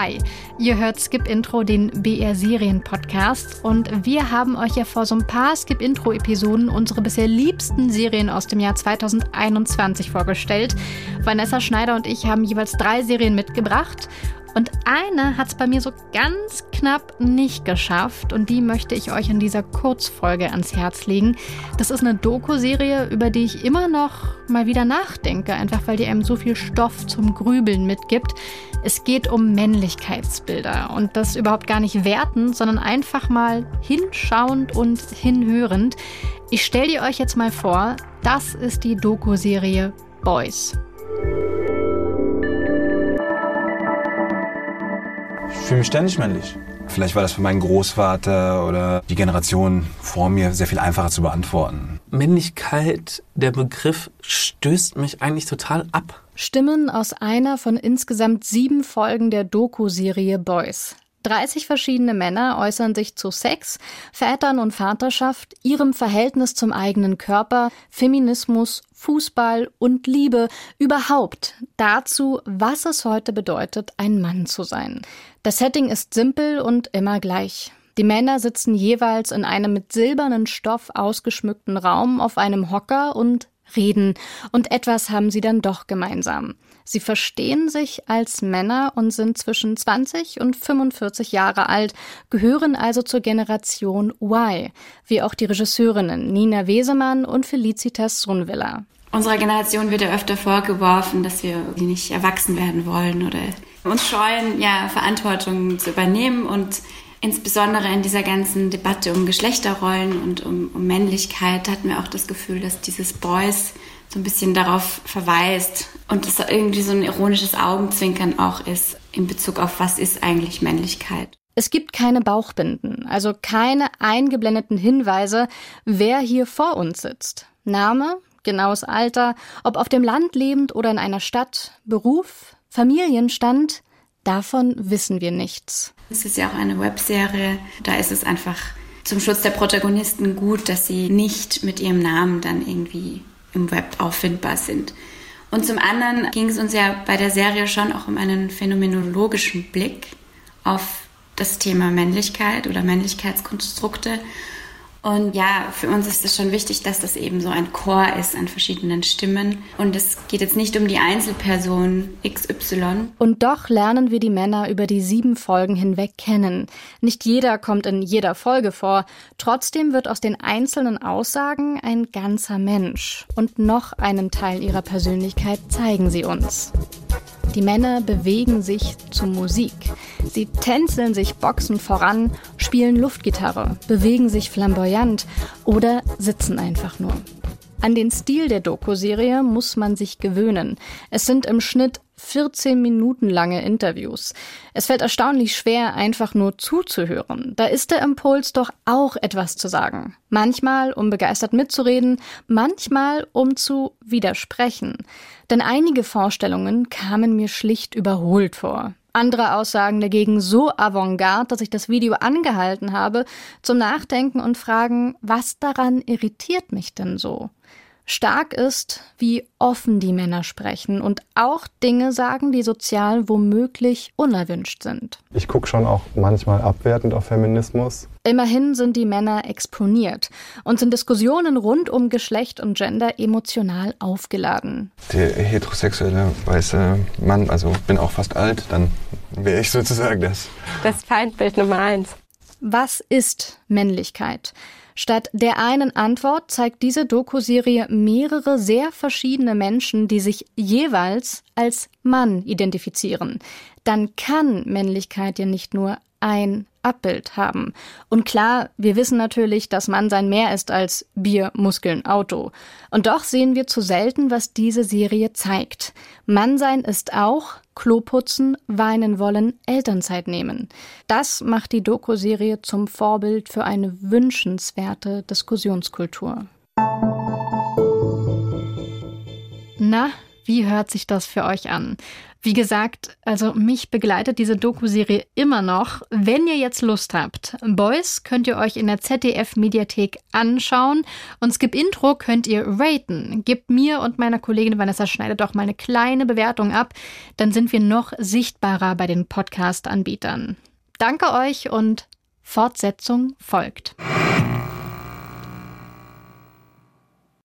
Hi, ihr hört Skip Intro, den BR Serien Podcast und wir haben euch ja vor so ein paar Skip Intro Episoden unsere bisher liebsten Serien aus dem Jahr 2021 vorgestellt. Vanessa Schneider und ich haben jeweils drei Serien mitgebracht und eine hat es bei mir so ganz knapp nicht geschafft und die möchte ich euch in dieser Kurzfolge ans Herz legen. Das ist eine Doku-Serie, über die ich immer noch mal wieder nachdenke, einfach weil die einem so viel Stoff zum Grübeln mitgibt. Es geht um Männlichkeitsbilder und das überhaupt gar nicht wertend, sondern einfach mal hinschauend und hinhörend. Ich stelle die euch jetzt mal vor, das ist die Doku-Serie Boys. Fühle mich ständig männlich. Vielleicht war das für meinen Großvater oder die Generation vor mir sehr viel einfacher zu beantworten. Männlichkeit, der Begriff stößt mich eigentlich total ab. Stimmen aus einer von insgesamt sieben Folgen der Doku-Serie Boys. 30 verschiedene Männer äußern sich zu Sex, Vätern und Vaterschaft, ihrem Verhältnis zum eigenen Körper, Feminismus, Fußball und Liebe, überhaupt dazu, was es heute bedeutet, ein Mann zu sein. Das Setting ist simpel und immer gleich. Die Männer sitzen jeweils in einem mit silbernen Stoff ausgeschmückten Raum auf einem Hocker und reden, und etwas haben sie dann doch gemeinsam. Sie verstehen sich als Männer und sind zwischen 20 und 45 Jahre alt, gehören also zur Generation Y, wie auch die Regisseurinnen Nina Wesemann und Felicitas Sunvilla. Unserer Generation wird ja öfter vorgeworfen, dass wir nicht erwachsen werden wollen oder uns scheuen, ja, Verantwortung zu übernehmen und insbesondere in dieser ganzen Debatte um Geschlechterrollen und um, um Männlichkeit hatten wir auch das Gefühl, dass dieses Boys so ein bisschen darauf verweist und es irgendwie so ein ironisches Augenzwinkern auch ist in Bezug auf, was ist eigentlich Männlichkeit. Es gibt keine Bauchbinden, also keine eingeblendeten Hinweise, wer hier vor uns sitzt. Name, genaues Alter, ob auf dem Land lebend oder in einer Stadt, Beruf, Familienstand, davon wissen wir nichts. Es ist ja auch eine Webserie, da ist es einfach zum Schutz der Protagonisten gut, dass sie nicht mit ihrem Namen dann irgendwie im Web auffindbar sind. Und zum anderen ging es uns ja bei der Serie schon auch um einen phänomenologischen Blick auf das Thema Männlichkeit oder Männlichkeitskonstrukte und ja, für uns ist es schon wichtig, dass das eben so ein Chor ist an verschiedenen Stimmen. Und es geht jetzt nicht um die Einzelperson XY. Und doch lernen wir die Männer über die sieben Folgen hinweg kennen. Nicht jeder kommt in jeder Folge vor. Trotzdem wird aus den einzelnen Aussagen ein ganzer Mensch. Und noch einen Teil ihrer Persönlichkeit zeigen sie uns. Die Männer bewegen sich zu Musik. Sie tänzeln sich boxen voran, spielen Luftgitarre, bewegen sich flamboyant oder sitzen einfach nur. An den Stil der Doku-Serie muss man sich gewöhnen. Es sind im Schnitt 14 Minuten lange Interviews. Es fällt erstaunlich schwer, einfach nur zuzuhören. Da ist der Impuls doch auch etwas zu sagen. Manchmal, um begeistert mitzureden, manchmal, um zu widersprechen. Denn einige Vorstellungen kamen mir schlicht überholt vor. Andere Aussagen dagegen so avantgarde, dass ich das Video angehalten habe, zum Nachdenken und fragen, was daran irritiert mich denn so? Stark ist, wie offen die Männer sprechen und auch Dinge sagen, die sozial womöglich unerwünscht sind. Ich gucke schon auch manchmal abwertend auf Feminismus. Immerhin sind die Männer exponiert und sind Diskussionen rund um Geschlecht und Gender emotional aufgeladen. Der heterosexuelle weiße Mann, also bin auch fast alt, dann wäre ich sozusagen das. Das Feindbild Nummer eins. Was ist Männlichkeit? Statt der einen Antwort zeigt diese Doku-Serie mehrere sehr verschiedene Menschen, die sich jeweils als Mann identifizieren. Dann kann Männlichkeit ja nicht nur ein Abbild haben. Und klar, wir wissen natürlich, dass Mannsein mehr ist als Bier, Muskeln, Auto. Und doch sehen wir zu selten, was diese Serie zeigt. Mannsein ist auch Kloputzen, weinen wollen, Elternzeit nehmen. Das macht die Doku-Serie zum Vorbild für eine wünschenswerte Diskussionskultur. Na, Wie hört sich das für euch an? Wie gesagt, also mich begleitet diese Doku-Serie immer noch. Wenn ihr jetzt Lust habt, Boys könnt ihr euch in der ZDF-Mediathek anschauen und Skip Intro könnt ihr raten. Gebt mir und meiner Kollegin Vanessa Schneider doch mal eine kleine Bewertung ab, dann sind wir noch sichtbarer bei den Podcast-Anbietern. Danke euch und Fortsetzung folgt.